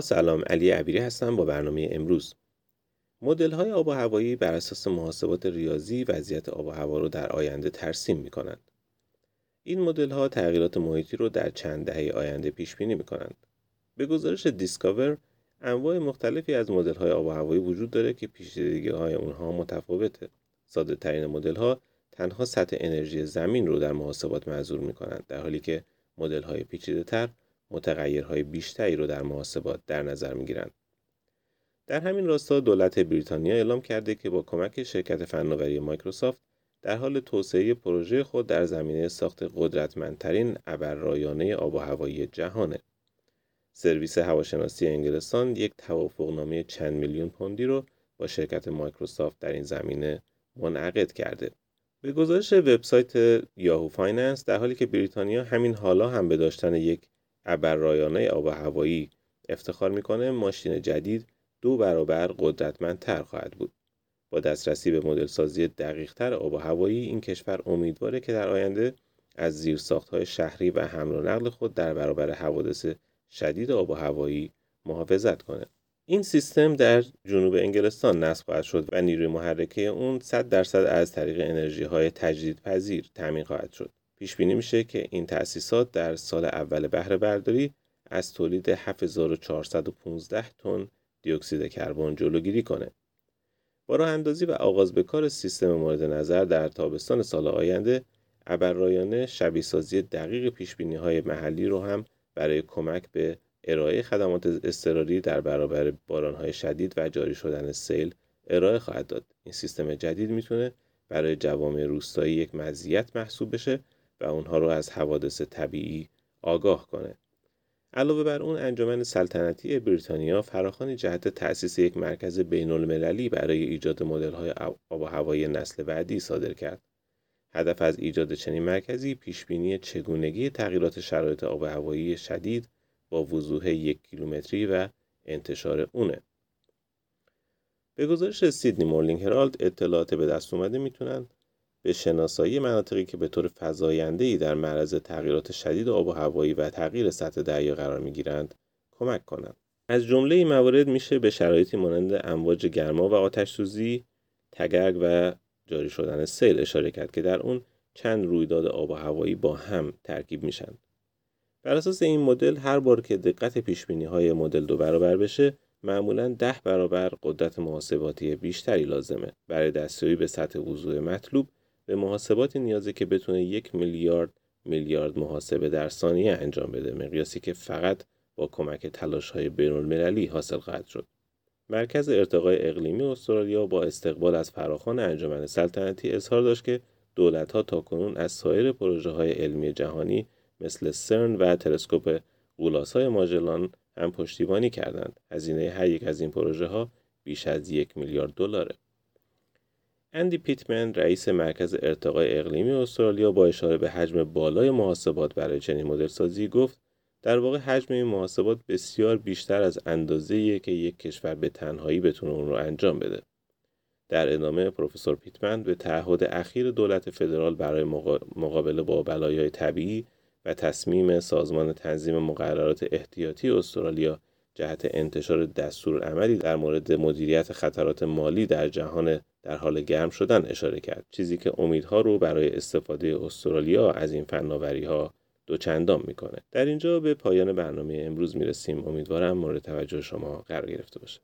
سلام علی عبیری هستم با برنامه امروز مدل های آب و هوایی بر اساس محاسبات ریاضی وضعیت آب و هوا رو در آینده ترسیم می کنند. این مدل ها تغییرات محیطی رو در چند دهه آینده پیش بینی می کنند. به گزارش دیسکاور انواع مختلفی از مدل های آب و هوایی وجود داره که پیچیدگی های اونها متفاوته. ساده ترین مدل ها تنها سطح انرژی زمین رو در محاسبات معذور می کنند در حالی که مدل های پیچیده تر متغیرهای بیشتری رو در محاسبات در نظر می گیرند. در همین راستا دولت بریتانیا اعلام کرده که با کمک شرکت فناوری مایکروسافت در حال توسعه پروژه خود در زمینه ساخت قدرتمندترین ابررایانه آب و هوایی جهانه. سرویس هواشناسی انگلستان یک توافقنامه چند میلیون پوندی رو با شرکت مایکروسافت در این زمینه منعقد کرده. به گزارش وبسایت یاهو فایننس در حالی که بریتانیا همین حالا هم به داشتن یک ابررایانه آب و هوایی افتخار می‌کنه ماشین جدید دو برابر قدرتمندتر خواهد بود. با دسترسی به مدل سازی دقیقتر آب و هوایی این کشور امیدواره که در آینده از زیرساختهای شهری و حمل و نقل خود در برابر حوادث شدید آب و هوایی محافظت کنه. این سیستم در جنوب انگلستان نصب خواهد شد و نیروی محرکه اون 100 درصد از طریق انرژی های تجدیدپذیر تامین خواهد شد. پیش بینی میشه که این تأسیسات در سال اول بهره برداری از تولید 7415 تن دیوکسید کربن جلوگیری کنه. با راه اندازی و آغاز به کار سیستم مورد نظر در تابستان سال آینده ابررایانه شبیه سازی دقیق پیش های محلی رو هم برای کمک به ارائه خدمات اضطراری در برابر بارانهای شدید و جاری شدن سیل ارائه خواهد داد. این سیستم جدید می‌تونه برای جوامع روستایی یک مزیت محسوب بشه و اونها رو از حوادث طبیعی آگاه کنه. علاوه بر اون انجمن سلطنتی بریتانیا فراخانی جهت تأسیس یک مرکز بین المللی برای ایجاد های آب و هوایی نسل بعدی صادر کرد. هدف از ایجاد چنین مرکزی پیشبینی چگونگی تغییرات شرایط آب و هوایی شدید با وضوح یک کیلومتری و انتشار اونه. به گزارش سیدنی مورلینگ هرالد اطلاعات به دست اومده می‌تونن به شناسایی مناطقی که به طور فزاینده‌ای در معرض تغییرات شدید آب و هوایی و تغییر سطح دریا قرار می‌گیرند کمک کنند. از جمله این موارد میشه به شرایطی مانند امواج گرما و آتش سوزی، تگرگ و جاری شدن سیل اشاره کرد که در اون چند رویداد آب و هوایی با هم ترکیب میشن. بر اساس این مدل هر بار که دقت پیش های مدل دو برابر بشه معمولا ده برابر قدرت محاسباتی بیشتری لازمه برای دستیابی به سطح وضوح مطلوب به محاسباتی نیازه که بتونه یک میلیارد میلیارد محاسبه در ثانیه انجام بده مقیاسی که فقط با کمک تلاش های بین المللی حاصل خواهد شد. مرکز ارتقای اقلیمی استرالیا با استقبال از فراخان انجمن سلطنتی اظهار داشت که دولت ها تا کنون از سایر پروژه های علمی جهانی مثل سرن و تلسکوپ غولاس های ماجلان هم پشتیبانی کردند. هزینه هر یک از این پروژه ها بیش از یک میلیارد دلاره. اندی پیتمن رئیس مرکز ارتقای اقلیمی استرالیا با اشاره به حجم بالای محاسبات برای چنین مدل سازی گفت در واقع حجم این محاسبات بسیار بیشتر از اندازه که یک کشور به تنهایی بتونه اون رو انجام بده. در ادامه پروفسور پیتمن به تعهد اخیر دولت فدرال برای مقابله با بلایای طبیعی و تصمیم سازمان تنظیم مقررات احتیاطی استرالیا جهت انتشار دستور عملی در مورد مدیریت خطرات مالی در جهان در حال گرم شدن اشاره کرد. چیزی که امیدها رو برای استفاده استرالیا از این فناوری ها دوچندان می‌کنه. در اینجا به پایان برنامه امروز می‌رسیم. امیدوارم مورد توجه شما قرار گرفته باشه.